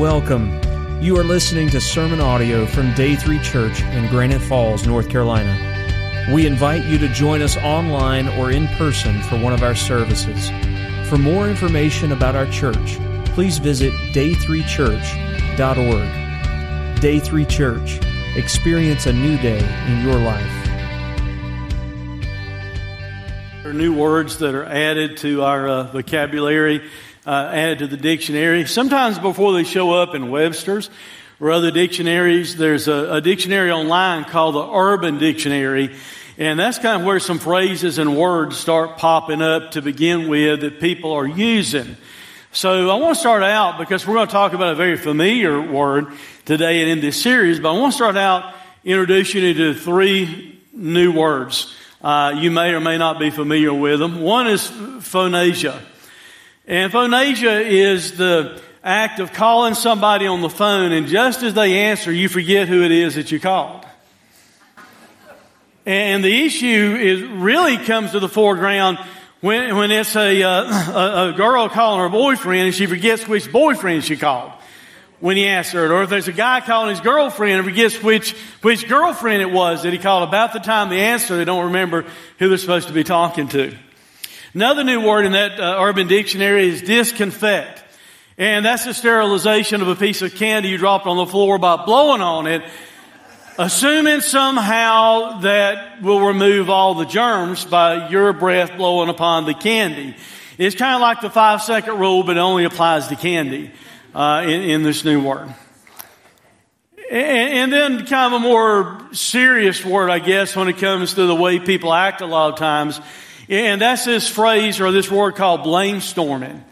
Welcome. You are listening to sermon audio from Day 3 Church in Granite Falls, North Carolina. We invite you to join us online or in person for one of our services. For more information about our church, please visit day3church.org. Day 3 Church. Experience a new day in your life. There are new words that are added to our uh, vocabulary added to the dictionary. Sometimes before they show up in Webster's or other dictionaries, there's a, a dictionary online called the Urban Dictionary. And that's kind of where some phrases and words start popping up to begin with that people are using. So I want to start out because we're going to talk about a very familiar word today and in this series, but I want to start out introducing you to three new words. Uh, you may or may not be familiar with them. One is phonesia. And phonesia is the act of calling somebody on the phone, and just as they answer, you forget who it is that you called. And the issue is really comes to the foreground when, when it's a, uh, a, a, girl calling her boyfriend and she forgets which boyfriend she called when he answered, or if there's a guy calling his girlfriend and forgets which, which girlfriend it was that he called about the time they answer, they don't remember who they're supposed to be talking to. Another new word in that uh, urban dictionary is disconfect. And that's the sterilization of a piece of candy you dropped on the floor by blowing on it, assuming somehow that will remove all the germs by your breath blowing upon the candy. It's kind of like the five second rule, but it only applies to candy uh, in, in, this new word. And, and then kind of a more serious word, I guess, when it comes to the way people act a lot of times and that's this phrase or this word called blame storming.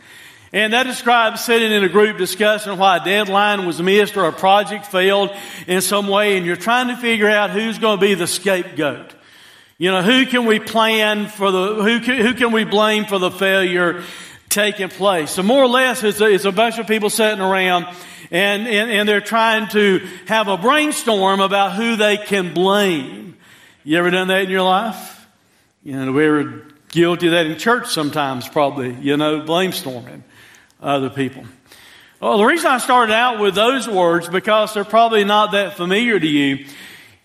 And that describes sitting in a group discussing why a deadline was missed or a project failed in some way and you're trying to figure out who's going to be the scapegoat. You know, who can we plan for the, who can, who can we blame for the failure taking place? So more or less it's a, it's a bunch of people sitting around and, and, and they're trying to have a brainstorm about who they can blame. You ever done that in your life? You know, we were guilty of that in church sometimes, probably, you know, blame storming other people. Well, the reason I started out with those words, because they're probably not that familiar to you,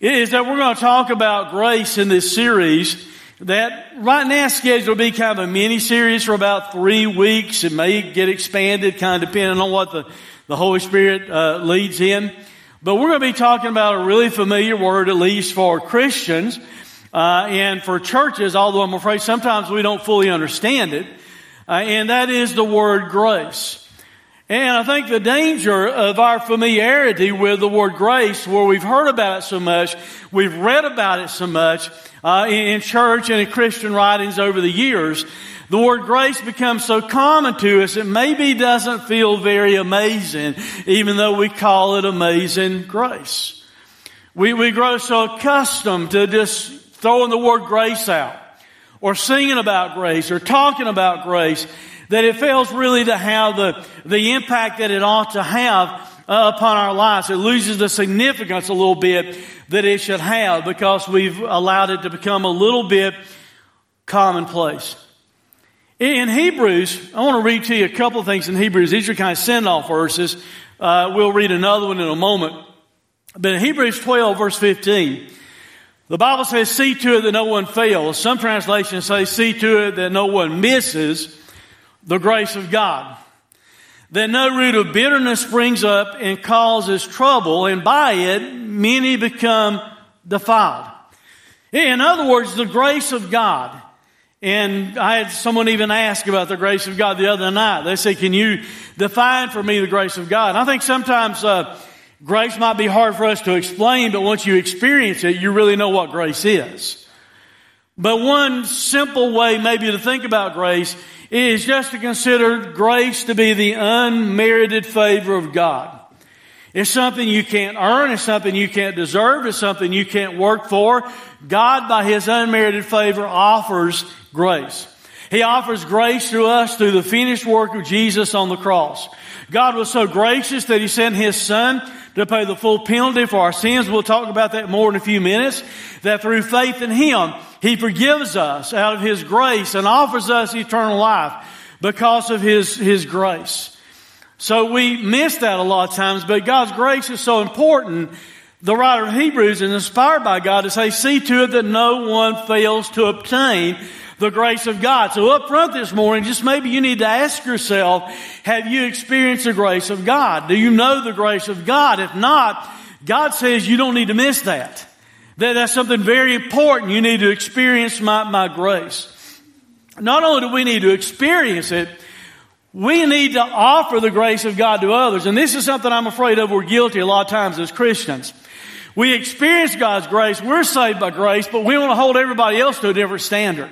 is that we're going to talk about grace in this series that right now scheduled to be kind of a mini series for about three weeks. It may get expanded kind of depending on what the, the Holy Spirit uh, leads in. But we're going to be talking about a really familiar word, at least for Christians, uh, and for churches, although I'm afraid sometimes we don't fully understand it, uh, and that is the word grace. And I think the danger of our familiarity with the word grace, where we've heard about it so much, we've read about it so much uh, in, in church and in Christian writings over the years, the word grace becomes so common to us, it maybe doesn't feel very amazing, even though we call it amazing grace. We, we grow so accustomed to just throwing the word grace out or singing about grace or talking about grace that it fails really to have the, the impact that it ought to have uh, upon our lives. It loses the significance a little bit that it should have because we've allowed it to become a little bit commonplace. In Hebrews, I want to read to you a couple of things in Hebrews. These are kind of send off verses. Uh, we'll read another one in a moment. But in Hebrews 12, verse 15, the Bible says, see to it that no one fails. Some translations say, see to it that no one misses the grace of God. That no root of bitterness springs up and causes trouble, and by it many become defiled. In other words, the grace of God. And I had someone even ask about the grace of God the other night. They say, can you define for me the grace of God? And I think sometimes, uh, Grace might be hard for us to explain, but once you experience it, you really know what grace is. But one simple way maybe to think about grace is just to consider grace to be the unmerited favor of God. It's something you can't earn. It's something you can't deserve. It's something you can't work for. God, by His unmerited favor, offers grace. He offers grace to us through the finished work of Jesus on the cross. God was so gracious that He sent His Son to pay the full penalty for our sins. We'll talk about that more in a few minutes. That through faith in Him, He forgives us out of His grace and offers us eternal life because of His, His grace. So we miss that a lot of times, but God's grace is so important. The writer of Hebrews is inspired by God to say, see to it that no one fails to obtain the grace of God. So up front this morning, just maybe you need to ask yourself, have you experienced the grace of God? Do you know the grace of God? If not, God says you don't need to miss that. That that's something very important. You need to experience my, my grace. Not only do we need to experience it, we need to offer the grace of God to others. And this is something I'm afraid of we're guilty a lot of times as Christians. We experience God's grace. We're saved by grace, but we want to hold everybody else to a different standard.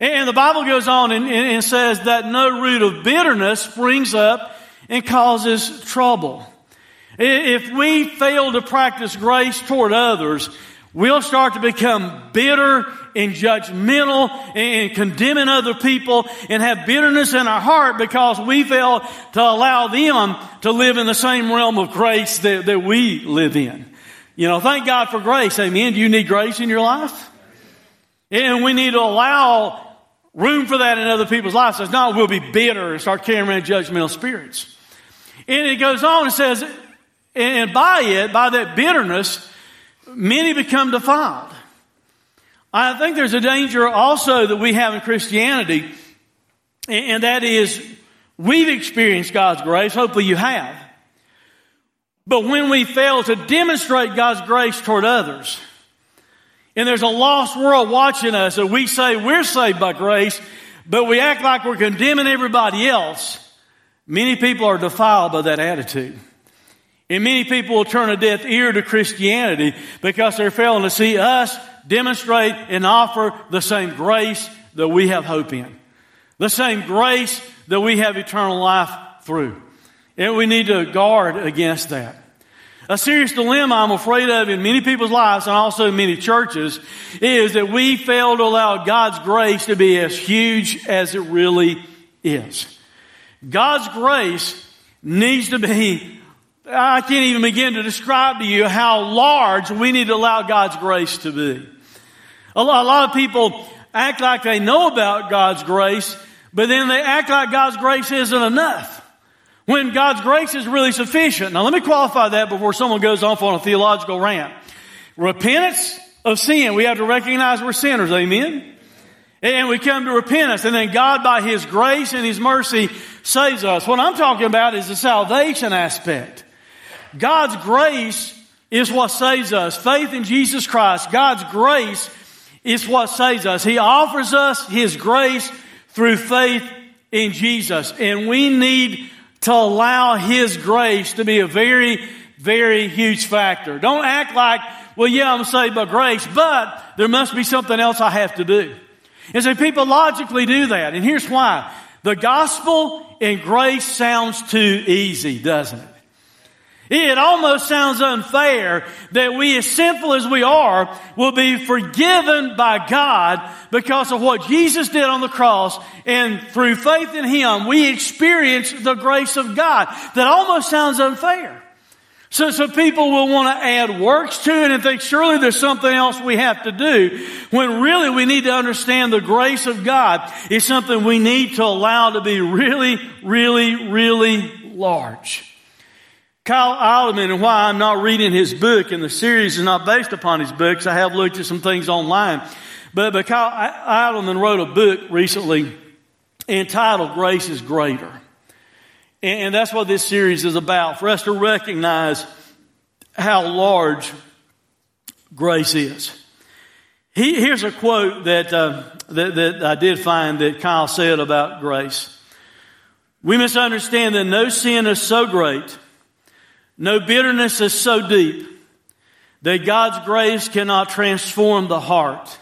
And the Bible goes on and, and says that no root of bitterness springs up and causes trouble. If we fail to practice grace toward others, we'll start to become bitter and judgmental and condemning other people and have bitterness in our heart because we fail to allow them to live in the same realm of grace that, that we live in. You know, thank God for grace. Amen. Do you need grace in your life? And we need to allow room for that in other people's lives. If not, we'll be bitter and start carrying around judgmental spirits. And it goes on and says, and by it, by that bitterness, many become defiled. I think there's a danger also that we have in Christianity, and that is we've experienced God's grace. Hopefully you have. But when we fail to demonstrate God's grace toward others, and there's a lost world watching us and we say we're saved by grace, but we act like we're condemning everybody else. Many people are defiled by that attitude. And many people will turn a deaf ear to Christianity because they're failing to see us demonstrate and offer the same grace that we have hope in. The same grace that we have eternal life through. And we need to guard against that. A serious dilemma I'm afraid of in many people's lives and also in many churches is that we fail to allow God's grace to be as huge as it really is. God's grace needs to be, I can't even begin to describe to you how large we need to allow God's grace to be. A lot, of people act like they know about God's grace, but then they act like God's grace isn't enough when God's grace is really sufficient. Now let me qualify that before someone goes off on a theological rant. Repentance of sin. We have to recognize we're sinners. Amen. And we come to repentance and then God by His grace and His mercy saves us. What I'm talking about is the salvation aspect. God's grace is what saves us. Faith in Jesus Christ. God's grace is what saves us. He offers us His grace through faith in Jesus. And we need to allow His grace to be a very, very huge factor. Don't act like, well, yeah, I'm saved by grace, but there must be something else I have to do. And so people logically do that. And here's why. The gospel and grace sounds too easy, doesn't it? It almost sounds unfair that we, as sinful as we are, will be forgiven by God because of what Jesus did on the cross and through faith in Him, we experience the grace of God. That almost sounds unfair. So, so people will want to add works to it and think surely there's something else we have to do when really we need to understand the grace of God is something we need to allow to be really, really, really large. Kyle Idleman and why I'm not reading his book and the series is not based upon his books. I have looked at some things online. But, but Kyle Idleman wrote a book recently entitled Grace is Greater. And, and that's what this series is about, for us to recognize how large grace is. He, here's a quote that, uh, that, that I did find that Kyle said about grace. We must understand that no sin is so great no bitterness is so deep that God's grace cannot transform the heart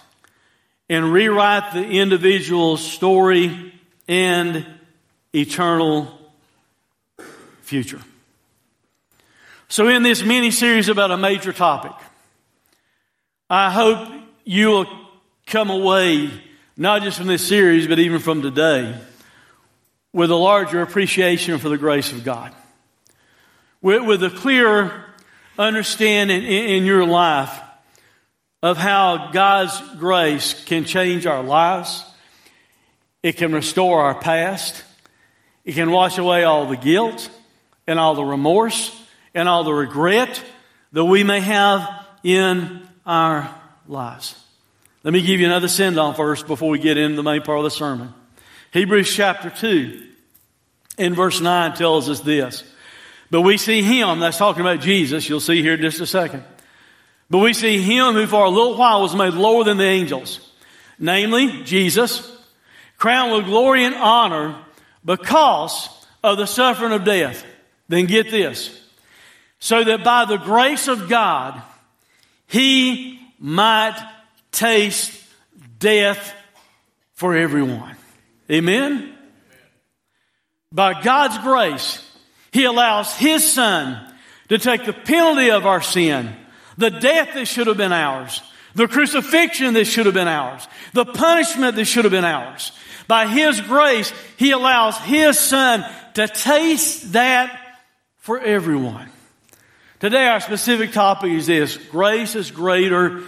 and rewrite the individual's story and eternal future. So, in this mini series about a major topic, I hope you will come away, not just from this series, but even from today, with a larger appreciation for the grace of God with, with a clear understanding in, in your life of how God's grace can change our lives. It can restore our past. It can wash away all the guilt and all the remorse and all the regret that we may have in our lives. Let me give you another send on first before we get into the main part of the sermon. Hebrews chapter 2 in verse 9 tells us this. But we see him, that's talking about Jesus, you'll see here in just a second. But we see him who for a little while was made lower than the angels, namely Jesus, crowned with glory and honor because of the suffering of death. Then get this. So that by the grace of God, he might taste death for everyone. Amen? By God's grace, He allows His Son to take the penalty of our sin, the death that should have been ours, the crucifixion that should have been ours, the punishment that should have been ours. By His grace, He allows His Son to taste that for everyone. Today, our specific topic is this grace is greater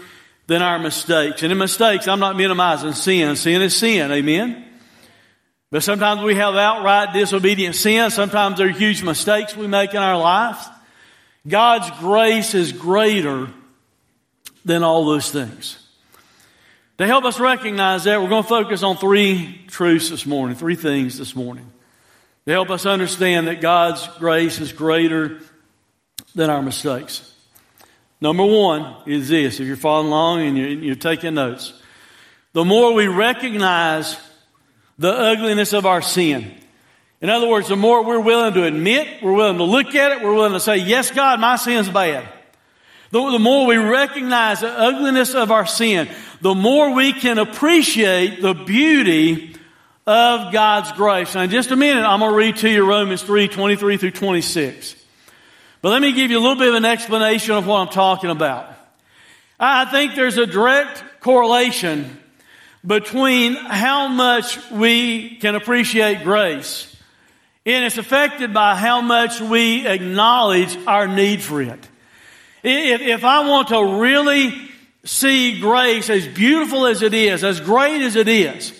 than our mistakes. And in mistakes, I'm not minimizing sin. Sin is sin. Amen? But sometimes we have outright disobedient sin. Sometimes there are huge mistakes we make in our lives. God's grace is greater than all those things. To help us recognize that, we're going to focus on three truths this morning, three things this morning. To help us understand that God's grace is greater than our mistakes. Number one is this if you're following along and you're, you're taking notes. The more we recognize the ugliness of our sin. In other words, the more we're willing to admit, we're willing to look at it, we're willing to say, yes, God, my sin's bad. The, the more we recognize the ugliness of our sin, the more we can appreciate the beauty of God's grace. Now, in just a minute, I'm going to read to you Romans 3, 23 through 26. But let me give you a little bit of an explanation of what I'm talking about. I think there's a direct correlation between how much we can appreciate grace and it's affected by how much we acknowledge our need for it. If, if I want to really see grace as beautiful as it is, as great as it is,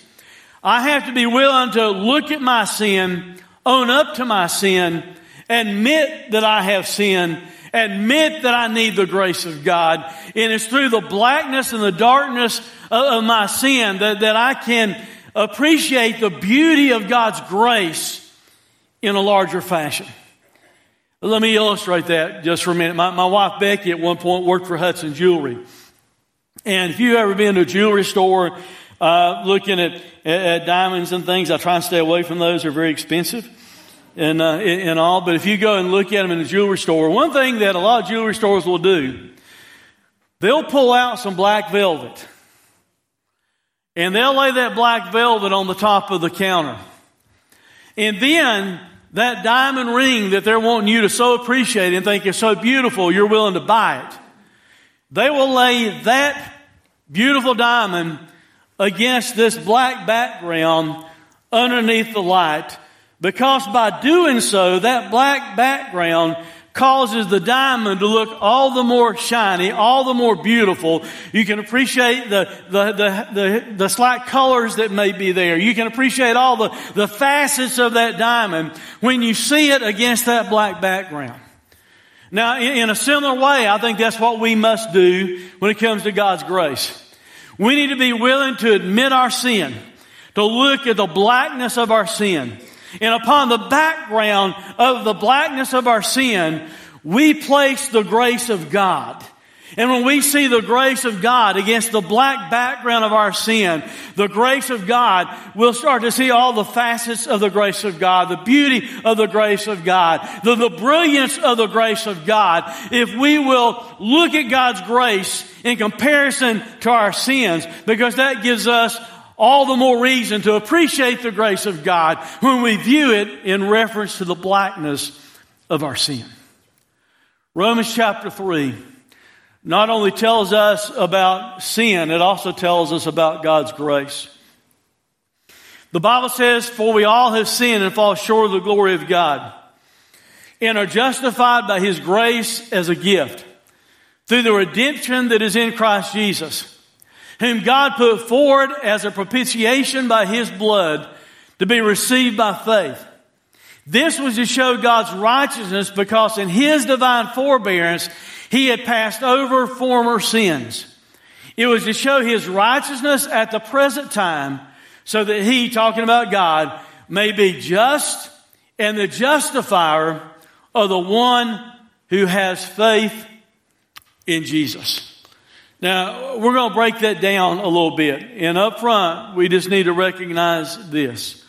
I have to be willing to look at my sin, own up to my sin, admit that I have sinned, admit that I need the grace of God. And it's through the blackness and the darkness of, my sin that, that I can appreciate the beauty of God's grace in a larger fashion. Let me illustrate that just for a minute. My, my wife Becky at one point worked for Hudson Jewelry. And if you've ever been to a jewelry store uh, looking at, at, diamonds and things, I try and stay away from those. They're very expensive and, uh, and all. But if you go and look at them in the jewelry store, one thing that a lot of jewelry stores will do, they'll pull out some black velvet. And they'll lay that black velvet on the top of the counter. And then that diamond ring that they're wanting you to so appreciate and think is so beautiful, you're willing to buy it. They will lay that beautiful diamond against this black background underneath the light because by doing so, that black background causes the diamond to look all the more shiny, all the more beautiful. You can appreciate the, the, the, the, the slight colors that may be there. You can appreciate all the, the facets of that diamond when you see it against that black background. Now, in, in a similar way, I think that's what we must do when it comes to God's grace. We need to be willing to admit our sin, to look at the blackness of our sin, and upon the background of the blackness of our sin, we place the grace of God. And when we see the grace of God against the black background of our sin, the grace of God, we'll start to see all the facets of the grace of God, the beauty of the grace of God, the, the brilliance of the grace of God. If we will look at God's grace in comparison to our sins, because that gives us all the more reason to appreciate the grace of God when we view it in reference to the blackness of our sin. Romans chapter 3 not only tells us about sin, it also tells us about God's grace. The Bible says, For we all have sinned and fall short of the glory of God, and are justified by His grace as a gift through the redemption that is in Christ Jesus whom God put forward as a propitiation by his blood to be received by faith. This was to show God's righteousness because in His divine forbearance, He had passed over former sins. It was to show His righteousness at the present time so that He, talking about God, may be just and the justifier of the one who has faith in Jesus. Now, we're going to break that down a little bit. And up front, we just need to recognize this.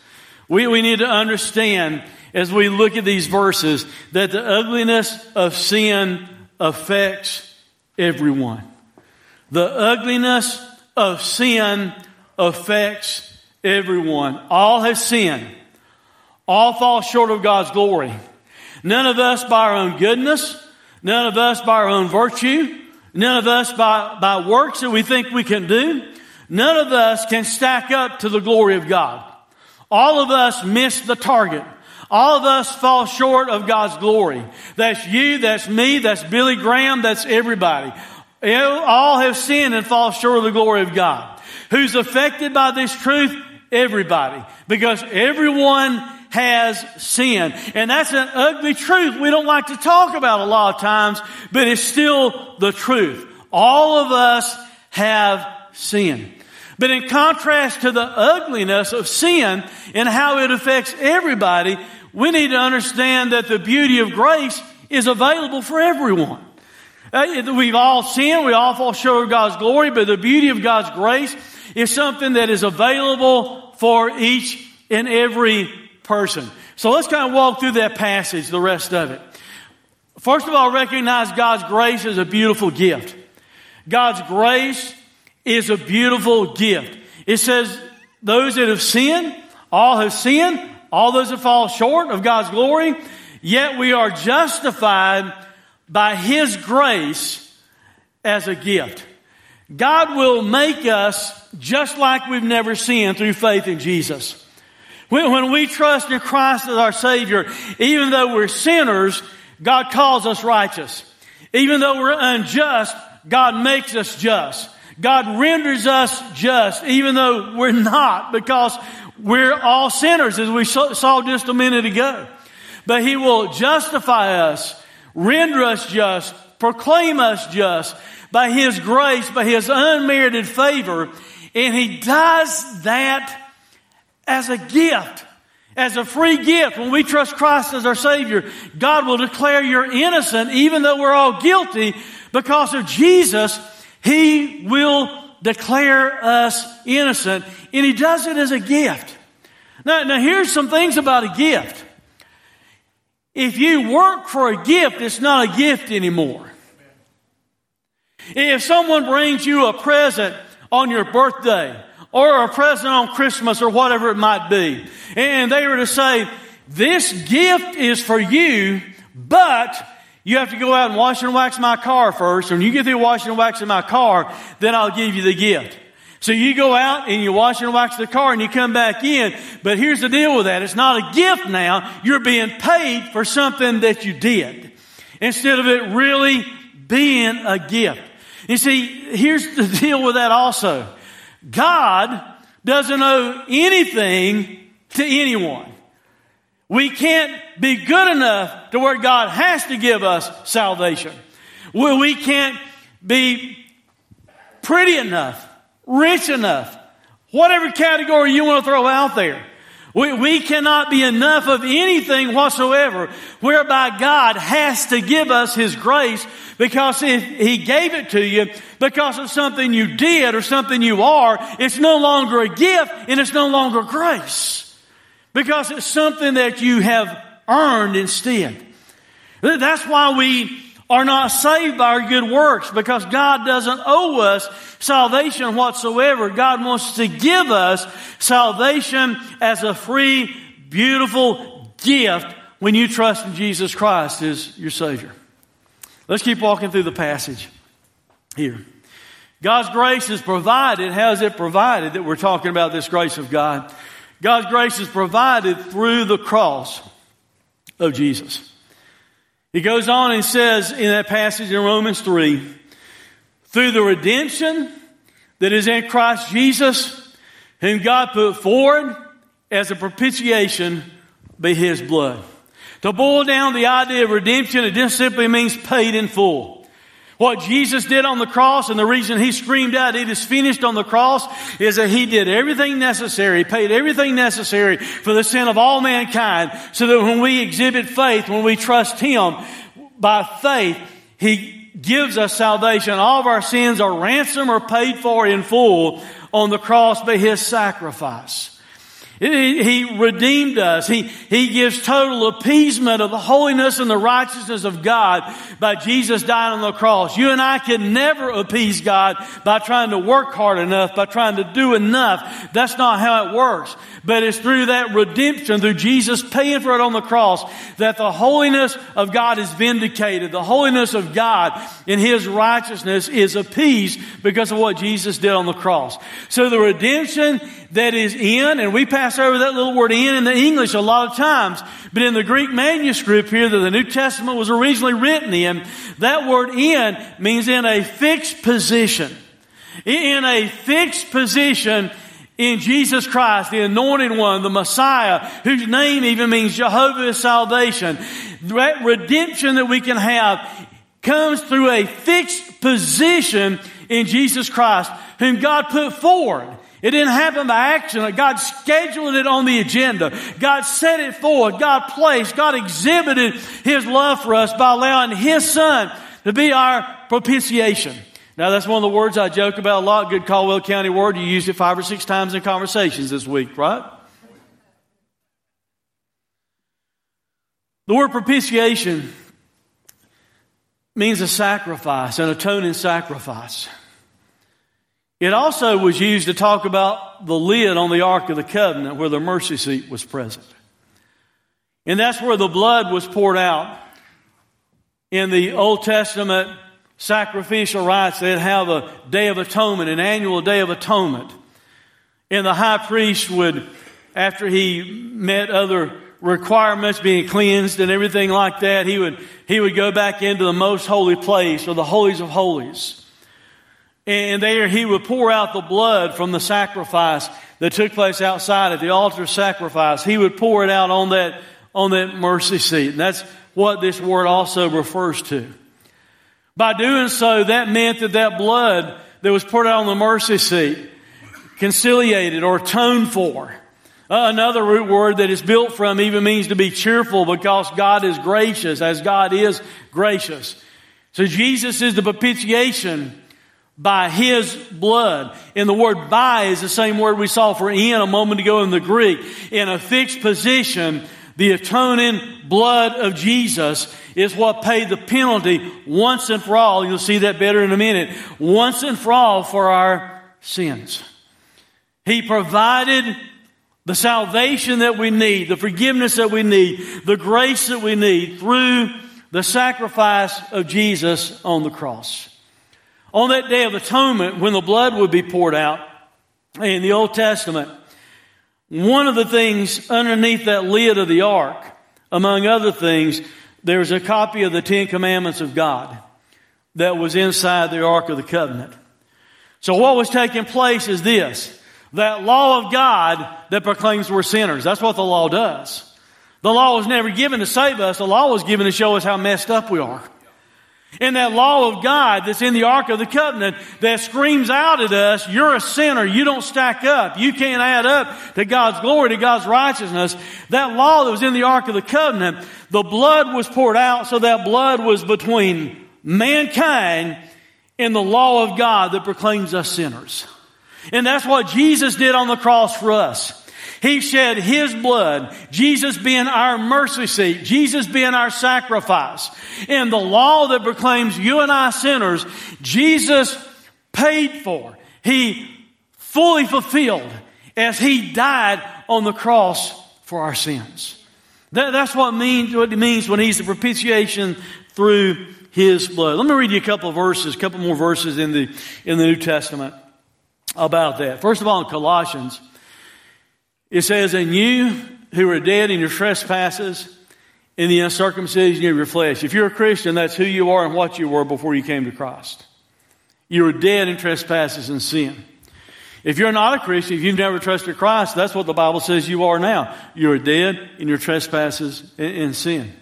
We, we need to understand as we look at these verses that the ugliness of sin affects everyone. The ugliness of sin affects everyone. All have sinned. All fall short of God's glory. None of us by our own goodness, none of us by our own virtue, none of us by, by works that we think we can do, none of us can stack up to the glory of God. All of us miss the target. All of us fall short of God's glory. That's you, that's me, that's Billy Graham, that's everybody. All have sinned and fall short of the glory of God. Who's affected by this truth? Everybody. Because everyone has sinned. And that's an ugly truth we don't like to talk about a lot of times, but it's still the truth. All of us have sinned. But in contrast to the ugliness of sin and how it affects everybody, we need to understand that the beauty of grace is available for everyone. Uh, we've all sinned, we all fall short of God's glory, but the beauty of God's grace is something that is available for each and every person. So let's kind of walk through that passage, the rest of it. First of all, recognize God's grace as a beautiful gift. God's grace is a beautiful gift. It says, those that have sinned, all have sinned, all those that fall short of God's glory, yet we are justified by His grace as a gift. God will make us just like we've never sinned through faith in Jesus. When, we trust in Christ as our Savior, even though we're sinners, God calls us righteous. Even though we're unjust, God makes us just. God renders us just, even though we're not, because we're all sinners, as we saw just a minute ago. But He will justify us, render us just, proclaim us just by His grace, by His unmerited favor. And He does that as a gift, as a free gift. When we trust Christ as our Savior, God will declare you're innocent, even though we're all guilty. Because of Jesus, He will declare us innocent, and He does it as a gift. Now, now here's some things about a gift. If you work for a gift, it's not a gift anymore. If someone brings you a present on your birthday, or a present on Christmas or whatever it might be, and they were to say, this gift is for you, but you have to go out and wash and wax my car first. When you get through washing and waxing my car, then I'll give you the gift. So you go out and you wash and wax the car and you come back in. But here's the deal with that. It's not a gift now. You're being paid for something that you did. Instead of it really being a gift. You see, here's the deal with that also. God doesn't owe anything to anyone. We can't be good enough to where God has to give us salvation. We can't be pretty enough, rich enough, whatever category you want to throw out there. We, we cannot be enough of anything whatsoever whereby God has to give us His grace because if He gave it to you because of something you did or something you are, it's no longer a gift and it's no longer grace because it's something that you have earned instead. That's why we are not saved by our good works because God doesn't owe us salvation whatsoever. God wants to give us salvation as a free, beautiful gift when you trust in Jesus Christ as your Savior. Let's keep walking through the passage here. God's grace is provided. How is it provided that we're talking about this grace of God? God's grace is provided through the cross of Jesus. He goes on and says in that passage in Romans 3, through the redemption that is in Christ Jesus, whom God put forward as a propitiation by His blood. To boil down the idea of redemption, it just simply means paid in full. What Jesus did on the cross and the reason He screamed out, it is finished on the cross, is that He did everything necessary, paid everything necessary for the sin of all mankind so that when we exhibit faith, when we trust Him by faith, He gives us salvation. All of our sins are ransomed or paid for in full on the cross by His sacrifice. He redeemed us. He, he gives total appeasement of the holiness and the righteousness of God by Jesus dying on the cross. You and I can never appease God by trying to work hard enough, by trying to do enough. That's not how it works. But it's through that redemption, through Jesus paying for it on the cross, that the holiness of God is vindicated. The holiness of God in His righteousness is appeased because of what Jesus did on the cross. So the redemption that is in, and we pass over that little word in in the English a lot of times, but in the Greek manuscript here that the New Testament was originally written in, that word in means in a fixed position. In a fixed position in Jesus Christ, the anointed one, the Messiah, whose name even means Jehovah is salvation. That redemption that we can have comes through a fixed position in Jesus Christ, whom God put forward. It didn't happen by accident. God scheduled it on the agenda. God set it forward. God placed, God exhibited His love for us by allowing His Son to be our propitiation. Now that's one of the words I joke about a lot. Good Caldwell County word. You used it five or six times in conversations this week, right? The word propitiation means a sacrifice, an atoning sacrifice. It also was used to talk about the lid on the Ark of the Covenant where the mercy seat was present. And that's where the blood was poured out. In the Old Testament sacrificial rites, they'd have a Day of Atonement, an annual Day of Atonement. And the high priest would, after he met other requirements, being cleansed and everything like that, he would, he would go back into the most holy place or the holies of holies. And there he would pour out the blood from the sacrifice that took place outside at the altar sacrifice. He would pour it out on that, on that mercy seat. And that's what this word also refers to. By doing so, that meant that that blood that was poured out on the mercy seat, conciliated or atoned for. Uh, another root word that is built from even means to be cheerful because God is gracious, as God is gracious. So Jesus is the propitiation by his blood. And the word by is the same word we saw for in a moment ago in the Greek. In a fixed position, the atoning blood of Jesus is what paid the penalty once and for all. You'll see that better in a minute. Once and for all for our sins. He provided the salvation that we need, the forgiveness that we need, the grace that we need through the sacrifice of Jesus on the cross. On that day of atonement, when the blood would be poured out in the Old Testament, one of the things underneath that lid of the ark, among other things, there was a copy of the Ten Commandments of God that was inside the Ark of the Covenant. So what was taking place is this. That law of God that proclaims we're sinners. That's what the law does. The law was never given to save us. The law was given to show us how messed up we are. And that law of God that's in the Ark of the Covenant that screams out at us, you're a sinner, you don't stack up, you can't add up to God's glory, to God's righteousness. That law that was in the Ark of the Covenant, the blood was poured out, so that blood was between mankind and the law of God that proclaims us sinners. And that's what Jesus did on the cross for us. He shed His blood, Jesus being our mercy seat, Jesus being our sacrifice. And the law that proclaims you and I sinners, Jesus paid for. He fully fulfilled as He died on the cross for our sins. That, that's what, means, what it means when He's the propitiation through His blood. Let me read you a couple verses, a couple more verses in the, in the New Testament about that. First of all, in Colossians, it says, And you who are dead in your trespasses, in the uncircumcision of your flesh. If you're a Christian, that's who you are and what you were before you came to Christ. You were dead in trespasses and sin. If you're not a Christian, if you've never trusted Christ, that's what the Bible says you are now. You are dead in your trespasses and sin.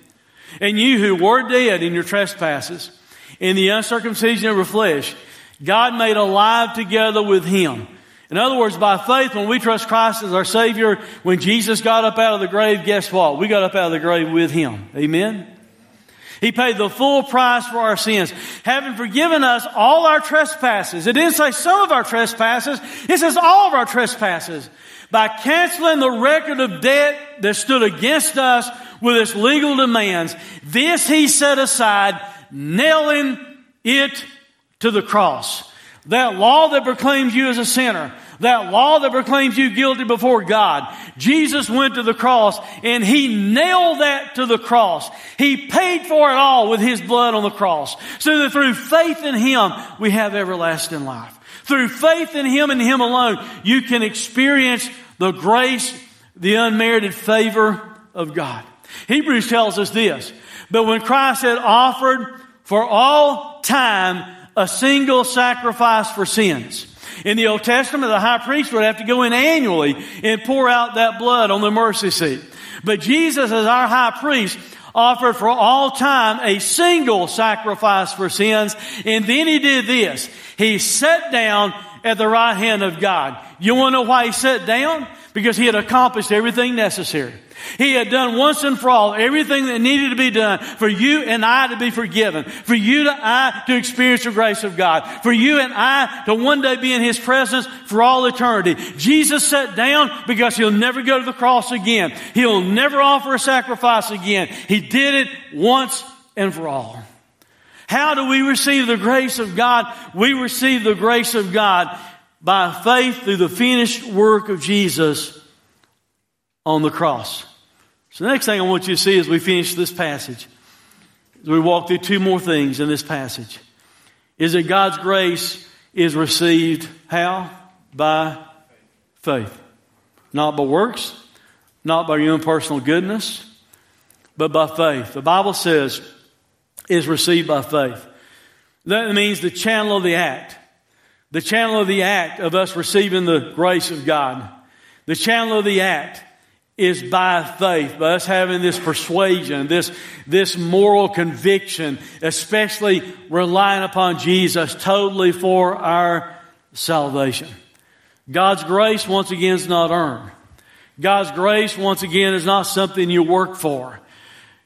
And you who were dead in your trespasses, in the uncircumcision of your flesh, God made alive together with Him. In other words, by faith, when we trust Christ as our Savior, when Jesus got up out of the grave, guess what? We got up out of the grave with Him. Amen? He paid the full price for our sins, having forgiven us all our trespasses. It didn't say some of our trespasses, it says all of our trespasses. By canceling the record of debt that stood against us with its legal demands, this he set aside, nailing it to the cross. That law that proclaims you as a sinner, that law that proclaims you guilty before God. Jesus went to the cross and He nailed that to the cross. He paid for it all with His blood on the cross. So that through faith in Him, we have everlasting life. Through faith in Him and Him alone, you can experience the grace, the unmerited favor of God. Hebrews tells us this, but when Christ had offered for all time a single sacrifice for sins, in the Old Testament, the high priest would have to go in annually and pour out that blood on the mercy seat. But Jesus, as our high priest, offered for all time a single sacrifice for sins. And then he did this. He sat down at the right hand of God. You want to know why he sat down? Because he had accomplished everything necessary. He had done once and for all everything that needed to be done for you and I to be forgiven, for you and I to experience the grace of God, for you and I to one day be in His presence for all eternity. Jesus sat down because He'll never go to the cross again. He'll never offer a sacrifice again. He did it once and for all. How do we receive the grace of God? We receive the grace of God by faith through the finished work of Jesus on the cross. So the next thing I want you to see as we finish this passage, as we walk through two more things in this passage, is that God's grace is received how? By faith. Not by works, not by your own personal goodness, but by faith. The Bible says is received by faith. That means the channel of the act. The channel of the act of us receiving the grace of God. The channel of the act is by faith, by us having this persuasion, this, this moral conviction, especially relying upon Jesus totally for our salvation. God's grace, once again, is not earned. God's grace, once again, is not something you work for.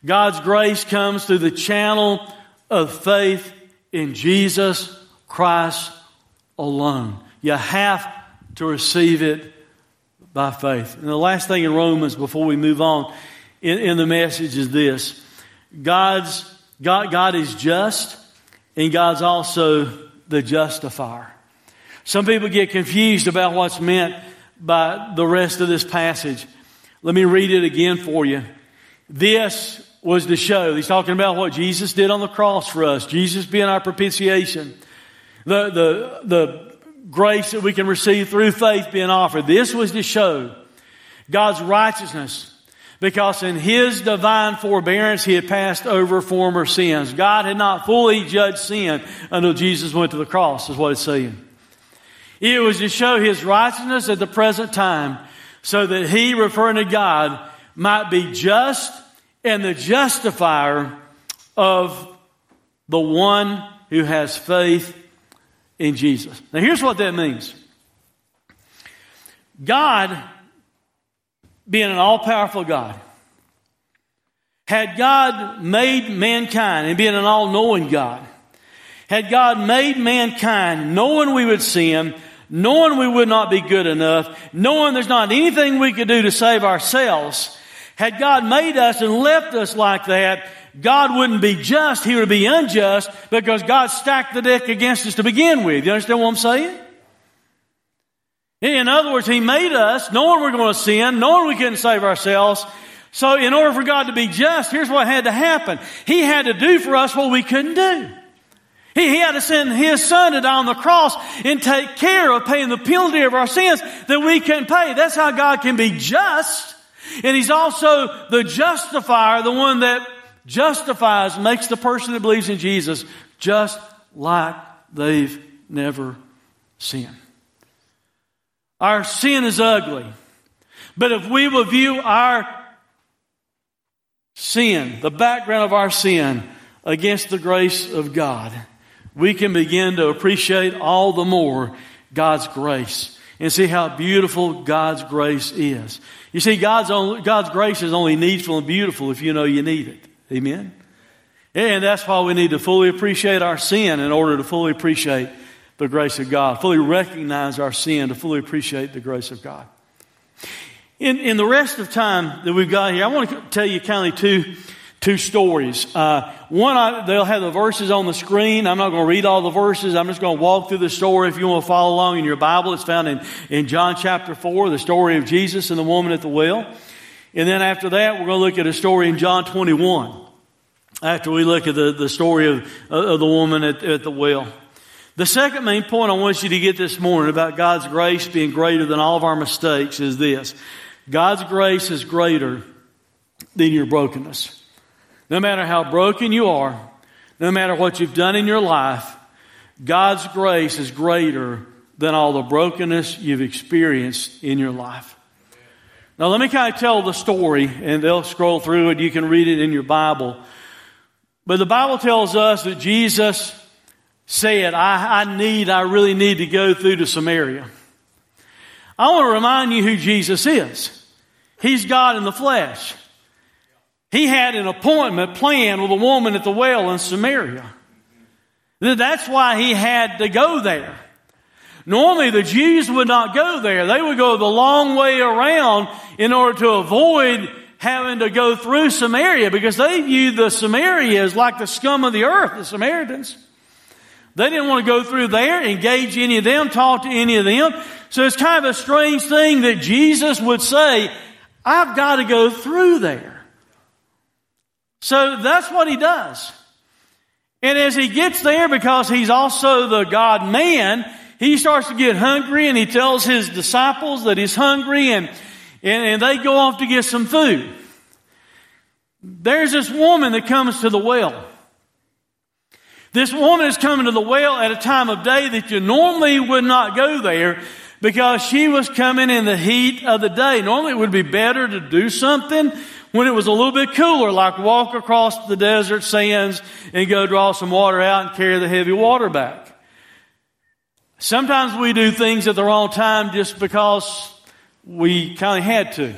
God's grace comes through the channel of faith in Jesus Christ alone. You have to receive it by faith. And the last thing in Romans before we move on in, in the message is this. God's, God, God is just and God's also the justifier. Some people get confused about what's meant by the rest of this passage. Let me read it again for you. This was to show, he's talking about what Jesus did on the cross for us, Jesus being our propitiation. The, the, the grace that we can receive through faith being offered. This was to show God's righteousness because in His divine forbearance He had passed over former sins. God had not fully judged sin until Jesus went to the cross, is what it's saying. It was to show His righteousness at the present time so that He, referring to God, might be just and the justifier of the one who has faith in Jesus. Now, here's what that means God, being an all powerful God, had God made mankind and being an all knowing God, had God made mankind knowing we would sin, knowing we would not be good enough, knowing there's not anything we could do to save ourselves, had God made us and left us like that, God wouldn't be just, He would be unjust because God stacked the deck against us to begin with. You understand what I'm saying? In other words, He made us knowing we're going to sin, knowing we couldn't save ourselves. So in order for God to be just, here's what had to happen. He had to do for us what we couldn't do. He, he had to send His Son to die on the cross and take care of paying the penalty of our sins that we couldn't pay. That's how God can be just. And He's also the justifier, the one that justifies, makes the person that believes in Jesus just like they've never sinned. Our sin is ugly. But if we will view our sin, the background of our sin, against the grace of God, we can begin to appreciate all the more God's grace and see how beautiful God's grace is. You see, God's, only, God's grace is only needful and beautiful if you know you need it. Amen? And that's why we need to fully appreciate our sin in order to fully appreciate the grace of God, fully recognize our sin to fully appreciate the grace of God. In, in the rest of time that we've got here, I want to tell you kind of two, two stories. Uh, one, I, they'll have the verses on the screen. I'm not going to read all the verses. I'm just going to walk through the story. If you want to follow along in your Bible, it's found in, in John chapter 4, the story of Jesus and the woman at the well. And then after that, we're going to look at a story in John 21 after we look at the, the story of, of the woman at, at the well. The second main point I want you to get this morning about God's grace being greater than all of our mistakes is this. God's grace is greater than your brokenness. No matter how broken you are, no matter what you've done in your life, God's grace is greater than all the brokenness you've experienced in your life. Now, let me kind of tell the story, and they'll scroll through it. You can read it in your Bible. But the Bible tells us that Jesus said, I, I need, I really need to go through to Samaria. I want to remind you who Jesus is. He's God in the flesh. He had an appointment planned with a woman at the well in Samaria. That's why he had to go there. Normally the Jews would not go there. They would go the long way around in order to avoid having to go through Samaria because they viewed the Samaria as like the scum of the earth, the Samaritans. They didn't want to go through there, engage any of them, talk to any of them. So it's kind of a strange thing that Jesus would say, I've got to go through there. So that's what he does. And as he gets there, because he's also the God man, he starts to get hungry and he tells his disciples that he's hungry and and, and they go off to get some food. There's this woman that comes to the well. This woman is coming to the well at a time of day that you normally would not go there because she was coming in the heat of the day. Normally it would be better to do something when it was a little bit cooler, like walk across the desert sands and go draw some water out and carry the heavy water back. Sometimes we do things at the wrong time just because we kind of had to.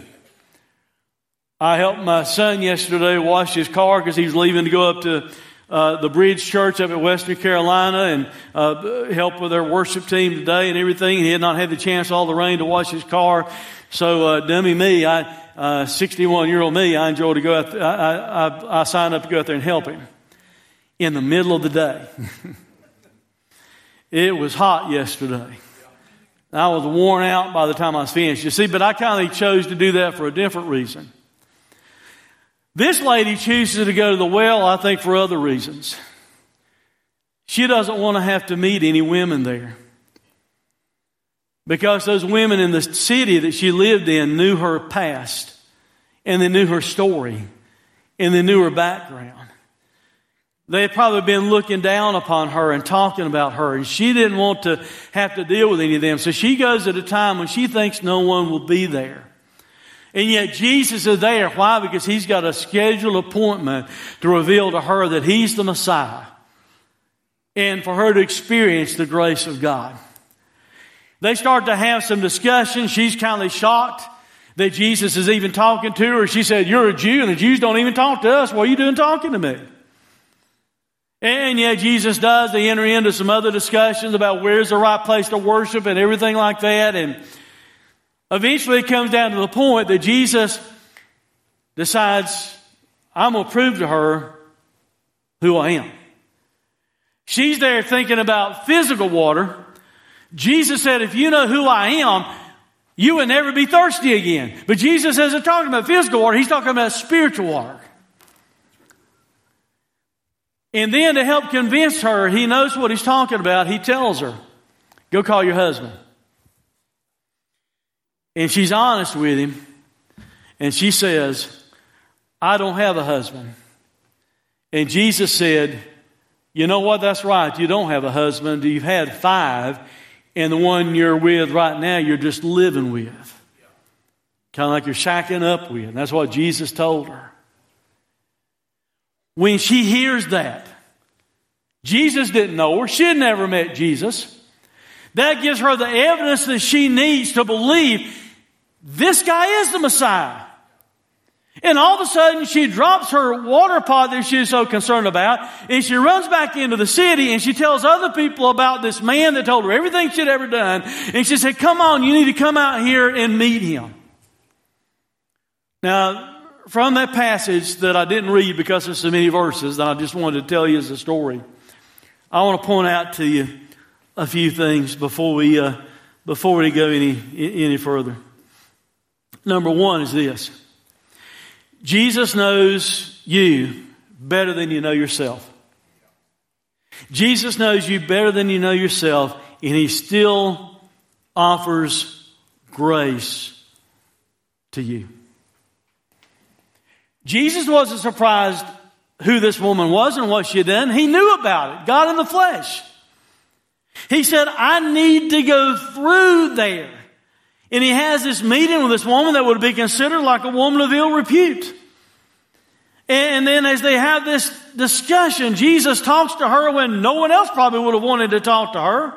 I helped my son yesterday wash his car because he's leaving to go up to uh, the Bridge Church up in Western Carolina and uh, help with their worship team today and everything. He had not had the chance, all the rain, to wash his car. So, uh, dummy me, I, 61 uh, year old me, I enjoy to go out. Th- I, I, I signed up to go out there and help him in the middle of the day. it was hot yesterday. I was worn out by the time I was finished. You see, but I kind of chose to do that for a different reason. This lady chooses to go to the well, I think, for other reasons. She doesn't want to have to meet any women there. Because those women in the city that she lived in knew her past, and they knew her story, and they knew her background. They had probably been looking down upon her and talking about her, and she didn't want to have to deal with any of them. So she goes at a time when she thinks no one will be there. And yet Jesus is there. Why? Because he's got a scheduled appointment to reveal to her that he's the Messiah. And for her to experience the grace of God. They start to have some discussion. She's kind of shocked that Jesus is even talking to her. She said, You're a Jew, and the Jews don't even talk to us. What are you doing talking to me? And yet Jesus does. They enter into some other discussions about where's the right place to worship and everything like that. And eventually it comes down to the point that Jesus decides, I'm going to prove to her who I am. She's there thinking about physical water. Jesus said, if you know who I am, you will never be thirsty again. But Jesus isn't talking about physical water. He's talking about spiritual water. And then to help convince her, he knows what he's talking about. He tells her, Go call your husband. And she's honest with him. And she says, I don't have a husband. And Jesus said, You know what? That's right. You don't have a husband. You've had five, and the one you're with right now, you're just living with. Kind of like you're shacking up with. And that's what Jesus told her. When she hears that, Jesus didn't know her. She had never met Jesus. That gives her the evidence that she needs to believe this guy is the Messiah. And all of a sudden, she drops her water pot that she's so concerned about, and she runs back into the city, and she tells other people about this man that told her everything she'd ever done. And she said, Come on, you need to come out here and meet him. Now, from that passage that I didn't read because there's so many verses that I just wanted to tell you as a story, I want to point out to you a few things before we, uh, before we go any, any further. Number one is this. Jesus knows you better than you know yourself. Jesus knows you better than you know yourself, and He still offers grace to you. Jesus wasn't surprised who this woman was and what she had done. He knew about it, God in the flesh. He said, I need to go through there. And he has this meeting with this woman that would be considered like a woman of ill repute. And then as they have this discussion, Jesus talks to her when no one else probably would have wanted to talk to her.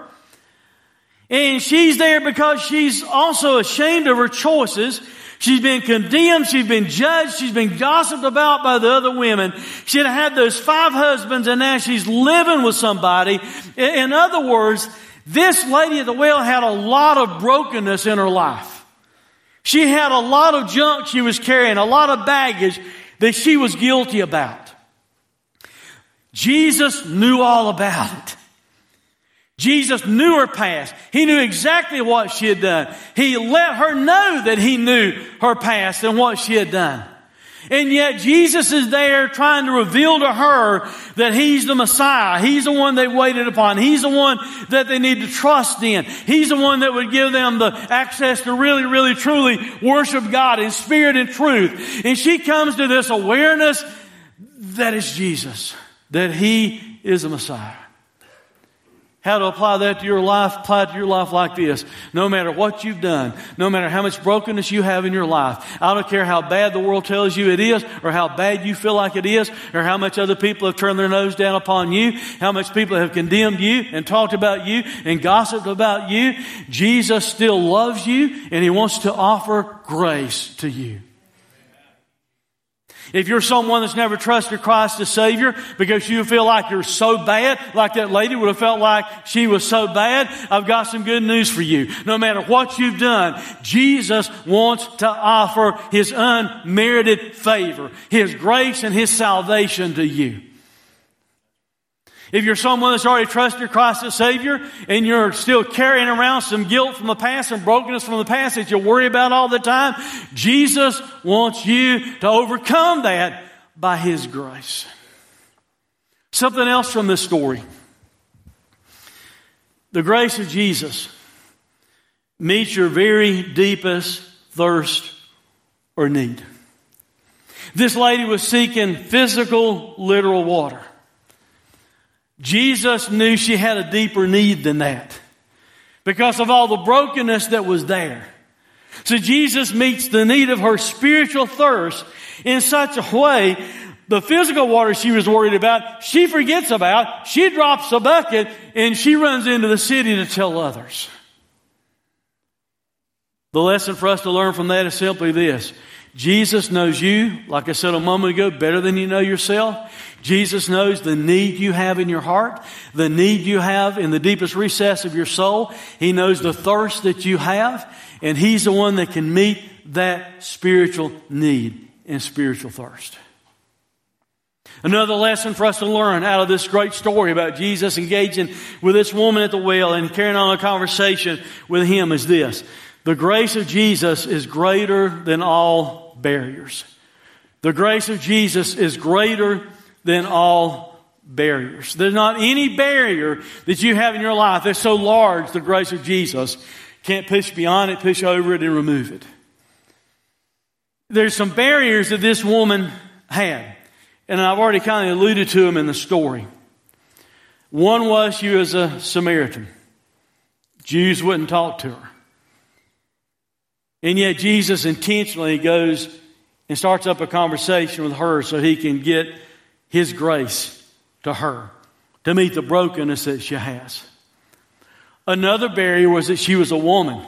And she's there because she's also ashamed of her choices. She's been condemned. She's been judged. She's been gossiped about by the other women. She had had those five husbands and now she's living with somebody. In other words, this lady at the well had a lot of brokenness in her life. She had a lot of junk she was carrying, a lot of baggage that she was guilty about. Jesus knew all about it. Jesus knew her past. He knew exactly what she had done. He let her know that he knew her past and what she had done. And yet Jesus is there trying to reveal to her that He's the Messiah. He's the one they waited upon. He's the one that they need to trust in. He's the one that would give them the access to really, really, truly worship God in spirit and truth. And she comes to this awareness that it's Jesus, that He is the Messiah. How to apply that to your life? Apply to your life like this. No matter what you've done, no matter how much brokenness you have in your life, I don't care how bad the world tells you it is, or how bad you feel like it is, or how much other people have turned their nose down upon you, how much people have condemned you and talked about you and gossiped about you. Jesus still loves you and He wants to offer grace to you. If you're someone that's never trusted Christ as Savior because you feel like you're so bad, like that lady would have felt like she was so bad, I've got some good news for you. No matter what you've done, Jesus wants to offer His unmerited favor, His grace and His salvation to you. If you're someone that's already trusted your Christ as Savior and you're still carrying around some guilt from the past and brokenness from the past that you worry about all the time, Jesus wants you to overcome that by His grace. Something else from this story. The grace of Jesus meets your very deepest thirst or need. This lady was seeking physical, literal water. Jesus knew she had a deeper need than that because of all the brokenness that was there. So Jesus meets the need of her spiritual thirst in such a way the physical water she was worried about, she forgets about, she drops a bucket, and she runs into the city to tell others. The lesson for us to learn from that is simply this. Jesus knows you, like I said a moment ago, better than you know yourself. Jesus knows the need you have in your heart, the need you have in the deepest recess of your soul. He knows the thirst that you have, and He's the one that can meet that spiritual need and spiritual thirst. Another lesson for us to learn out of this great story about Jesus engaging with this woman at the well and carrying on a conversation with him is this. The grace of Jesus is greater than all barriers. The grace of Jesus is greater than all barriers. There's not any barrier that you have in your life that's so large, the grace of Jesus can't push beyond it, push over it, and remove it. There's some barriers that this woman had, and I've already kind of alluded to them in the story. One was she was a Samaritan. Jews wouldn't talk to her. And yet Jesus intentionally goes and starts up a conversation with her so he can get his grace to her to meet the brokenness that she has. Another barrier was that she was a woman.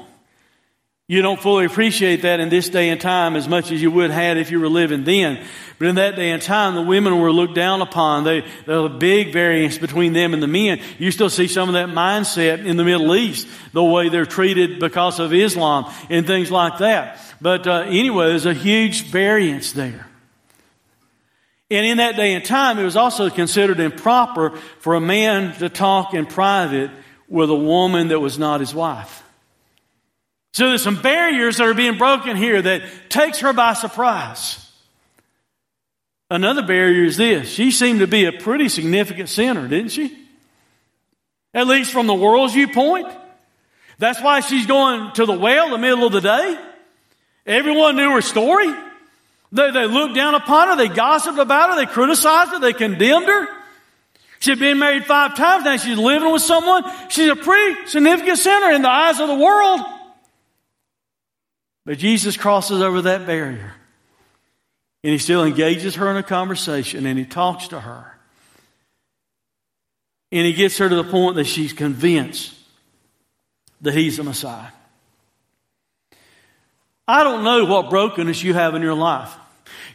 You don't fully appreciate that in this day and time as much as you would had if you were living then. But in that day and time, the women were looked down upon. They, there was a big variance between them and the men. You still see some of that mindset in the Middle East, the way they're treated because of Islam and things like that. But uh, anyway, there's a huge variance there. And in that day and time, it was also considered improper for a man to talk in private with a woman that was not his wife. So there's some barriers that are being broken here that takes her by surprise. Another barrier is this. She seemed to be a pretty significant sinner, didn't she? At least from the world's viewpoint. That's why she's going to the well in the middle of the day. Everyone knew her story. They, they looked down upon her. They gossiped about her. They criticized her. They condemned her. She'd been married five times. Now she's living with someone. She's a pretty significant sinner in the eyes of the world. But Jesus crosses over that barrier. And he still engages her in a conversation and he talks to her. And he gets her to the point that she's convinced that he's the Messiah. I don't know what brokenness you have in your life.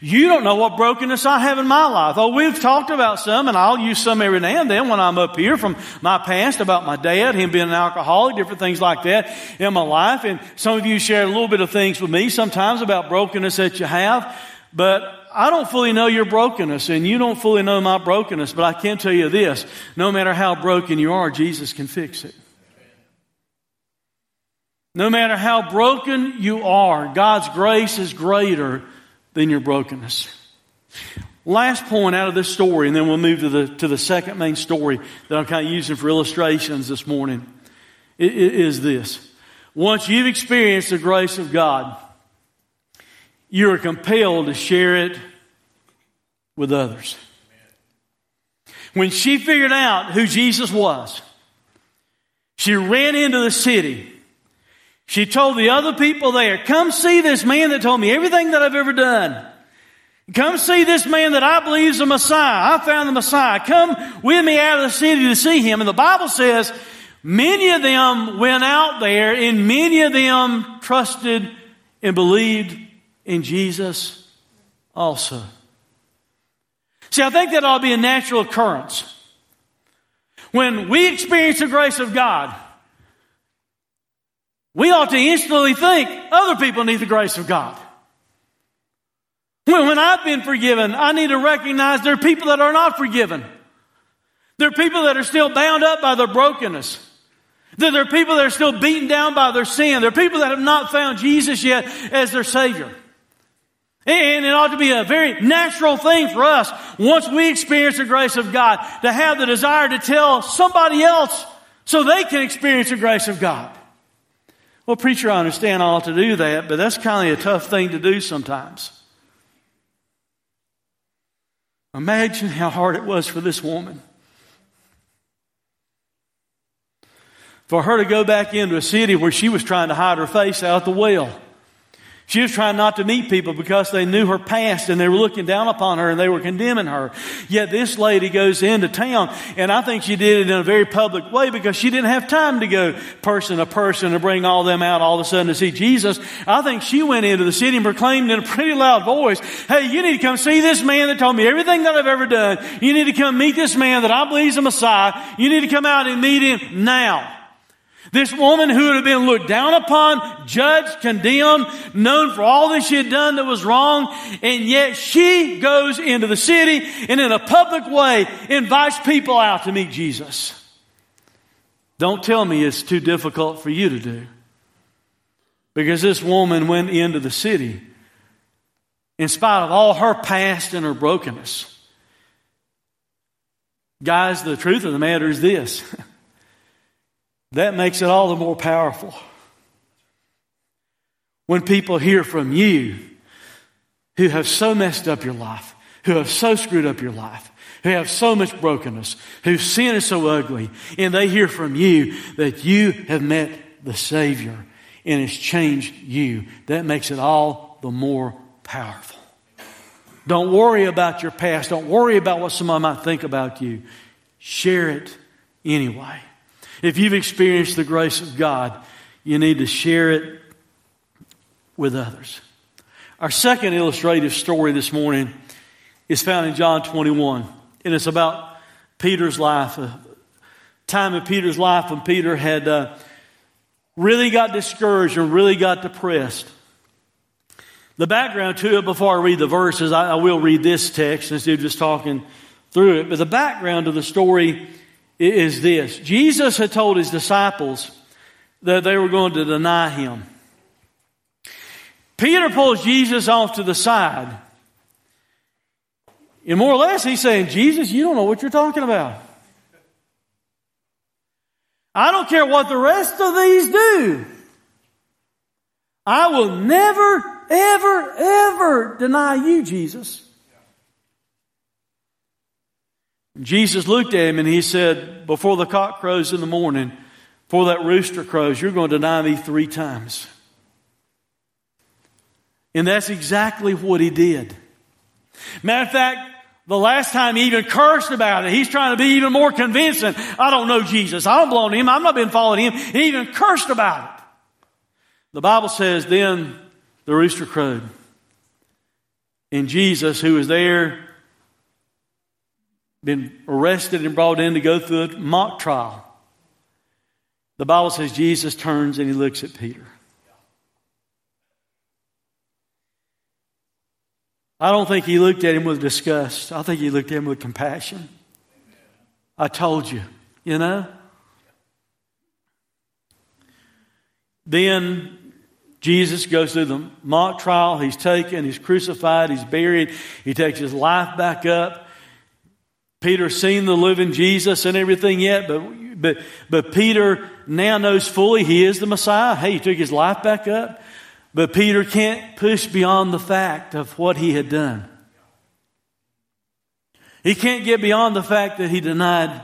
You don't know what brokenness I have in my life. Oh, we've talked about some, and I'll use some every now and then when I'm up here from my past about my dad, him being an alcoholic, different things like that in my life. And some of you share a little bit of things with me sometimes about brokenness that you have. But I don't fully know your brokenness, and you don't fully know my brokenness. But I can tell you this no matter how broken you are, Jesus can fix it. No matter how broken you are, God's grace is greater than your brokenness. Last point out of this story, and then we'll move to the, to the second main story that I'm kind of using for illustrations this morning, is this. Once you've experienced the grace of God, you are compelled to share it with others. When she figured out who Jesus was, she ran into the city she told the other people there, come see this man that told me everything that I've ever done. Come see this man that I believe is the Messiah. I found the Messiah. Come with me out of the city to see him. And the Bible says many of them went out there and many of them trusted and believed in Jesus also. See, I think that ought to be a natural occurrence. When we experience the grace of God, we ought to instantly think other people need the grace of God. When, I've been forgiven, I need to recognize there are people that are not forgiven. There are people that are still bound up by their brokenness. There are people that are still beaten down by their sin. There are people that have not found Jesus yet as their Savior. And it ought to be a very natural thing for us, once we experience the grace of God, to have the desire to tell somebody else so they can experience the grace of God. Well, preacher, I understand ought to do that, but that's kind of a tough thing to do sometimes. Imagine how hard it was for this woman. For her to go back into a city where she was trying to hide her face out the well. She was trying not to meet people because they knew her past and they were looking down upon her and they were condemning her. Yet this lady goes into town and I think she did it in a very public way because she didn't have time to go person to person to bring all them out all of a sudden to see Jesus. I think she went into the city and proclaimed in a pretty loud voice, Hey, you need to come see this man that told me everything that I've ever done. You need to come meet this man that I believe is the Messiah. You need to come out and meet him now. This woman who would have been looked down upon, judged, condemned, known for all that she had done that was wrong, and yet she goes into the city and in a public way invites people out to meet Jesus. Don't tell me it's too difficult for you to do. Because this woman went into the city in spite of all her past and her brokenness. Guys, the truth of the matter is this. that makes it all the more powerful. When people hear from you who have so messed up your life, who have so screwed up your life, who have so much brokenness, whose sin is so ugly, and they hear from you that you have met the Savior and has changed you. That makes it all the more powerful. Don't worry about your past. Don't worry about what somebody might think about you. Share it anyway. If you've experienced the grace of God, you need to share it with others. Our second illustrative story this morning is found in John 21, and it's about Peter's life. A time in Peter's life when Peter had uh, really got discouraged and really got depressed. The background to it, before I read the verses, I, I will read this text instead of just talking through it. But the background of the story is this Jesus had told his disciples that they were going to deny him. Peter pulls Jesus off to the side. And more or less, he's saying, Jesus, you don't know what you're talking about. I don't care what the rest of these do. I will never, ever, ever deny you, Jesus. Jesus looked at him and he said, Before the cock crows in the morning, before that rooster crows, you're going to deny me three times. And that's exactly what he did. Matter of fact, the last time he even cursed about it, he's trying to be even more convincing. I don't know Jesus. I don't belong to him. I've not been following him. He even cursed about it. The Bible says, then the rooster crowed. And Jesus, who was there, been arrested and brought in to go through a mock trial. The Bible says Jesus turns and he looks at Peter. I don't think he looked at him with disgust. I think he looked at him with compassion. I told you, you know? Then Jesus goes through the mock trial. He's taken, he's crucified, he's buried, he takes his life back up. Peter's seen the living Jesus and everything yet, but, but, but Peter now knows fully he is the Messiah. Hey, he took his life back up. But Peter can't push beyond the fact of what he had done. He can't get beyond the fact that he denied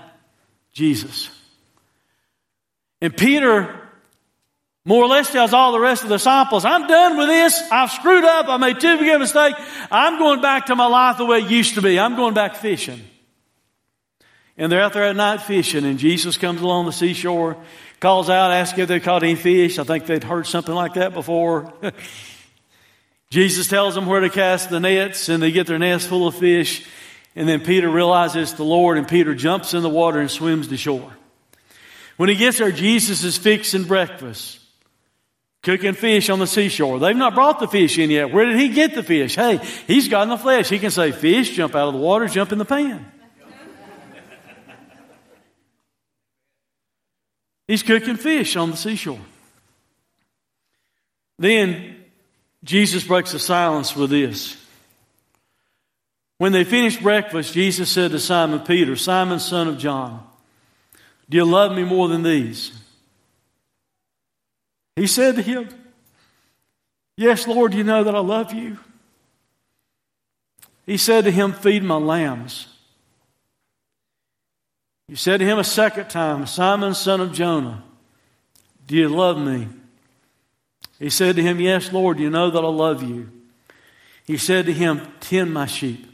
Jesus. And Peter more or less tells all the rest of the disciples, I'm done with this. I've screwed up. I made too big a mistake. I'm going back to my life the way it used to be. I'm going back fishing. And they're out there at night fishing, and Jesus comes along the seashore calls out, asks if they caught any fish. I think they'd heard something like that before. Jesus tells them where to cast the nets, and they get their nets full of fish. And then Peter realizes it's the Lord, and Peter jumps in the water and swims to shore. When he gets there, Jesus is fixing breakfast, cooking fish on the seashore. They've not brought the fish in yet. Where did he get the fish? Hey, he's got in the flesh. He can say, Fish, jump out of the water, jump in the pan. He's cooking fish on the seashore. Then Jesus breaks the silence with this. When they finished breakfast, Jesus said to Simon Peter, Simon, son of John, do you love me more than these? He said to him, Yes, Lord, you know that I love you. He said to him, Feed my lambs. He said to him a second time, Simon, son of Jonah, do you love me? He said to him, Yes, Lord, you know that I love you. He said to him, Tend my sheep.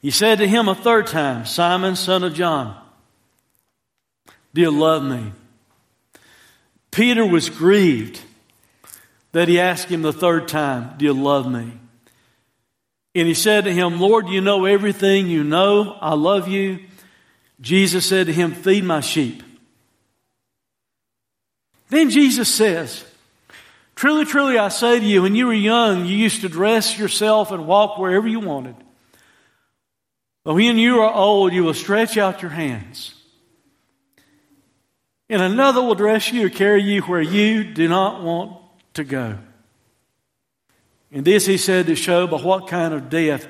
He said to him a third time, Simon, son of John, do you love me? Peter was grieved that he asked him the third time, Do you love me? And he said to him, Lord, you know everything. You know I love you. Jesus said to him, Feed my sheep. Then Jesus says, Truly, truly, I say to you, when you were young, you used to dress yourself and walk wherever you wanted. But when you are old, you will stretch out your hands. And another will dress you or carry you where you do not want to go. And this he said to show by what kind of death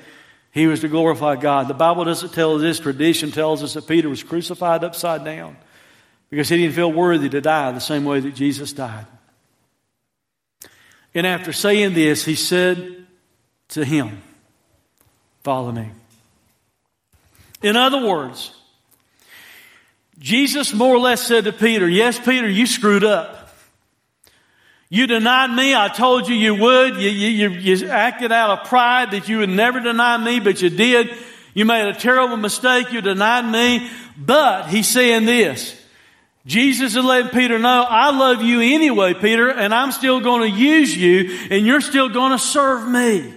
he was to glorify God. The Bible doesn't tell us this. Tradition tells us that Peter was crucified upside down because he didn't feel worthy to die the same way that Jesus died. And after saying this, he said to him, follow me. In other words, Jesus more or less said to Peter, Yes, Peter, you screwed up. You denied me. I told you you would. You, you, you, acted out of pride that you would never deny me, but you did. You made a terrible mistake. You denied me. But he's saying this. Jesus is letting Peter know, I love you anyway, Peter, and I'm still going to use you, and you're still going to serve me.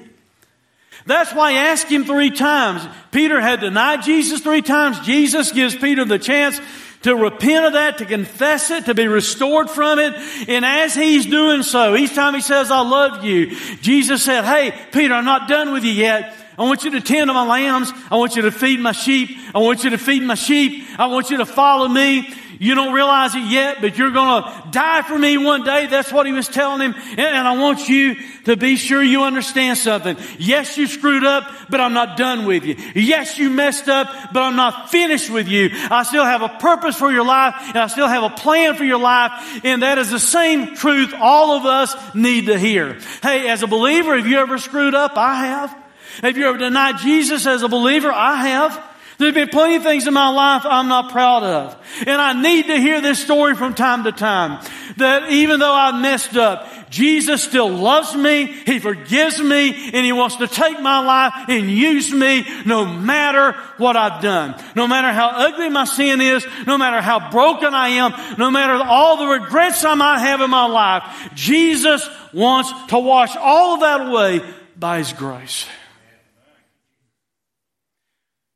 That's why he asked him three times. Peter had denied Jesus three times. Jesus gives Peter the chance to repent of that, to confess it, to be restored from it. And as he's doing so, each time he says, I love you, Jesus said, Hey, Peter, I'm not done with you yet. I want you to tend to my lambs. I want you to feed my sheep. I want you to feed my sheep. I want you to follow me. You don't realize it yet, but you're going to die for me one day. That's what he was telling him. And, and, I want you to be sure you understand something. Yes, you screwed up, but I'm not done with you. Yes, you messed up, but I'm not finished with you. I still have a purpose for your life, and I still have a plan for your life. And that is the same truth all of us need to hear. Hey, as a believer, have you ever screwed up? I have. Have you ever denied Jesus as a believer? I have. There's been plenty of things in my life I'm not proud of. And I need to hear this story from time to time. That even though I've messed up, Jesus still loves me, He forgives me, and He wants to take my life and use me no matter what I've done. No matter how ugly my sin is, no matter how broken I am, no matter all the regrets I might have in my life, Jesus wants to wash all of that away by His grace.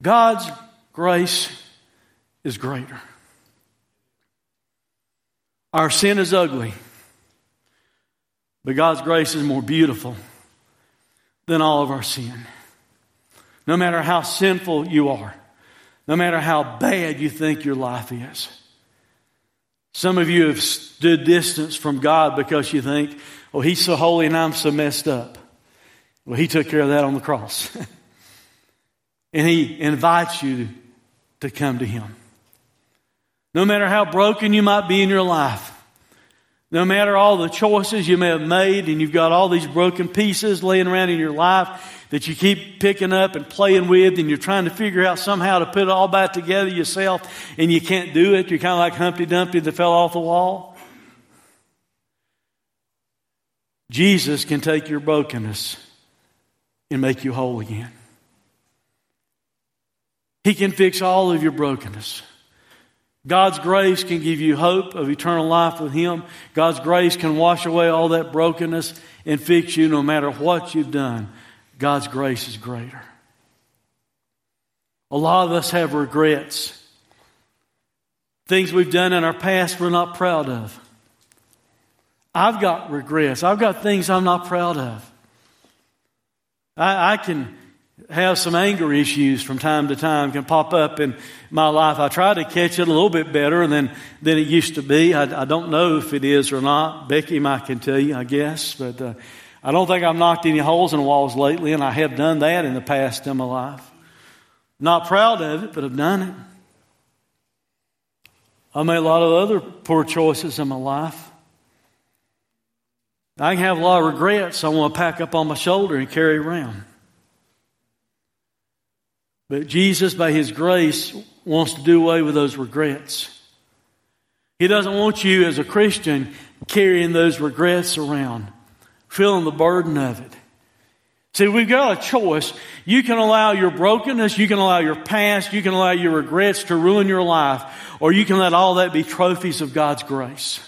God's grace is greater. Our sin is ugly, but God's grace is more beautiful than all of our sin. No matter how sinful you are, no matter how bad you think your life is. Some of you have stood distance from God because you think, oh, He's so holy and I'm so messed up. Well, He took care of that on the cross. And He invites you to come to Him. No matter how broken you might be in your life, no matter all the choices you may have made, and you've got all these broken pieces laying around in your life that you keep picking up and playing with, and you're trying to figure out somehow to put it all back together yourself, and you can't do it. You're kind of like Humpty Dumpty that fell off the wall. Jesus can take your brokenness and make you whole again. He can fix all of your brokenness. God's grace can give you hope of eternal life with Him. God's grace can wash away all that brokenness and fix you no matter what you've done. God's grace is greater. A lot of us have regrets. Things we've done in our past we're not proud of. I've got regrets. I've got things I'm not proud of. I, I can have some anger issues from time to time can pop up in my life. I try to catch it a little bit better than, than it used to be. I, I don't know if it is or not. Becky might can tell you, I guess, but uh, I don't think I've knocked any holes in the walls lately, and I have done that in the past in my life. Not proud of it, but I've done it. I made a lot of other poor choices in my life. I can have a lot of regrets I want to pack up on my shoulder and carry around. But Jesus, by His grace, wants to do away with those regrets. He doesn't want you as a Christian carrying those regrets around, feeling the burden of it. See, we've got a choice. You can allow your brokenness, you can allow your past, you can allow your regrets to ruin your life, or you can let all that be trophies of God's grace.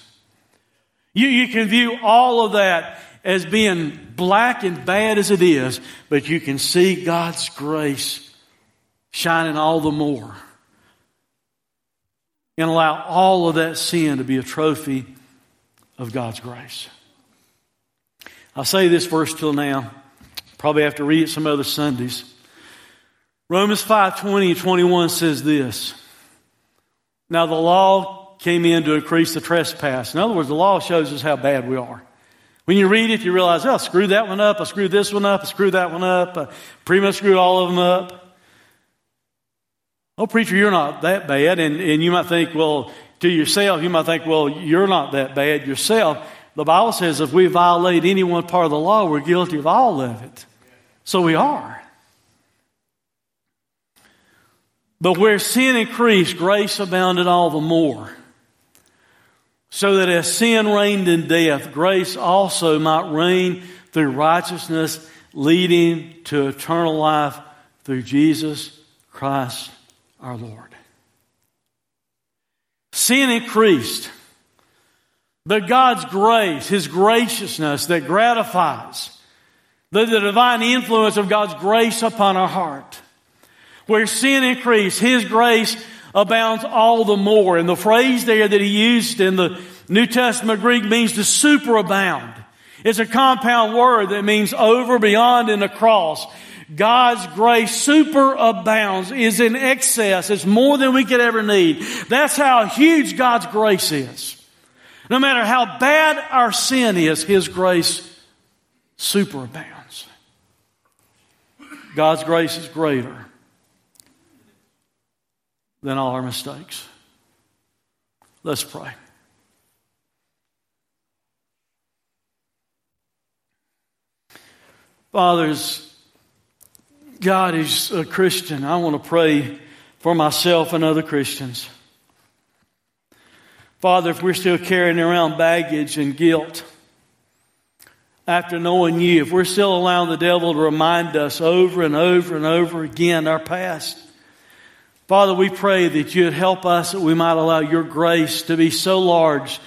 You, you can view all of that as being black and bad as it is, but you can see God's grace shining all the more. And allow all of that sin to be a trophy of God's grace. I'll say this verse till now. Probably have to read it some other Sundays. Romans 5 20 and 21 says this. Now the law came in to increase the trespass. In other words, the law shows us how bad we are. When you read it, you realize, oh, I screwed that one up, I screwed this one up, I screwed that one up, I pretty much screwed all of them up. Oh, preacher, you're not that bad. And, and you might think, well, to yourself, you might think, well, you're not that bad yourself. The Bible says if we violate any one part of the law, we're guilty of all of it. So we are. But where sin increased, grace abounded all the more. So that as sin reigned in death, grace also might reign through righteousness, leading to eternal life through Jesus Christ our Lord. Sin increased, but God's grace, His graciousness that gratifies, the, the divine influence of God's grace upon our heart, where sin increased, His grace abounds all the more. And the phrase there that He used in the New Testament Greek means to superabound. It's a compound word that means over, beyond, and across. God's grace superabounds, is in excess. It's more than we could ever need. That's how huge God's grace is. No matter how bad our sin is, His grace superabounds. God's grace is greater than all our mistakes. Let's pray. Fathers, God is a Christian. I want to pray for myself and other Christians. Father, if we're still carrying around baggage and guilt after knowing you, if we're still allowing the devil to remind us over and over and over again our past, Father, we pray that you'd help us that we might allow your grace to be so large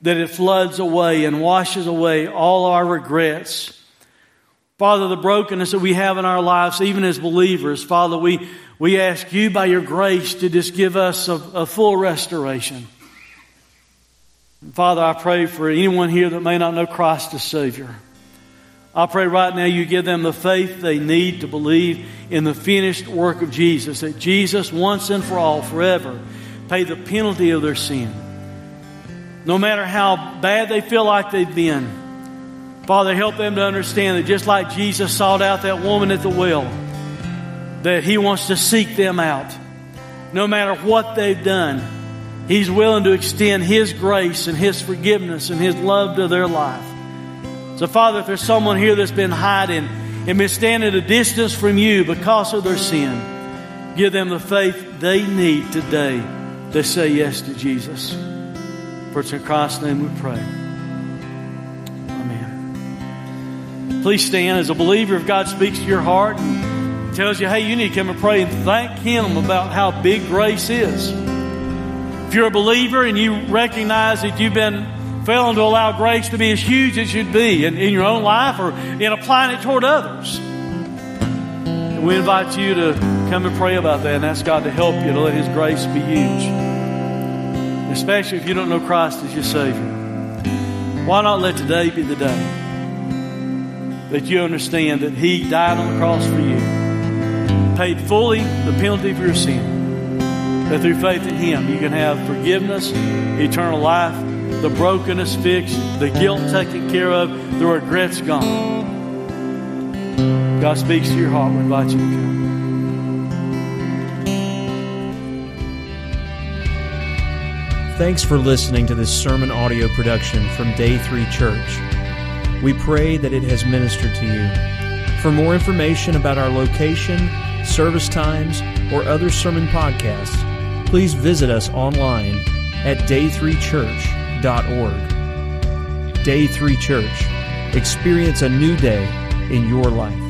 that it floods away and washes away all our regrets Father, the brokenness that we have in our lives, even as believers, Father, we, we ask you by your grace to just give us a, a full restoration. Father, I pray for anyone here that may not know Christ as Savior. I pray right now you give them the faith they need to believe in the finished work of Jesus, that Jesus, once and for all, forever, paid the penalty of their sin. No matter how bad they feel like they've been, Father, help them to understand that just like Jesus sought out that woman at the well, that He wants to seek them out. No matter what they've done, He's willing to extend His grace and His forgiveness and His love to their life. So, Father, if there's someone here that's been hiding and been standing at a distance from you because of their sin, give them the faith they need today to say yes to Jesus. For it's in Christ's name we pray. Please stand as a believer. If God speaks to your heart and tells you, hey, you need to come and pray and thank Him about how big grace is. If you're a believer and you recognize that you've been failing to allow grace to be as huge as it should be in, in your own life or in applying it toward others, we invite you to come and pray about that and ask God to help you to let His grace be huge. Especially if you don't know Christ as your Savior. Why not let today be the day? That you understand that He died on the cross for you, paid fully the penalty for your sin. That through faith in Him, you can have forgiveness, eternal life, the brokenness fixed, the guilt taken care of, the regrets gone. God speaks to your heart. We invite you to come. Thanks for listening to this sermon audio production from Day 3 Church. We pray that it has ministered to you. For more information about our location, service times, or other sermon podcasts, please visit us online at day3church.org. Day 3 Church. Experience a new day in your life.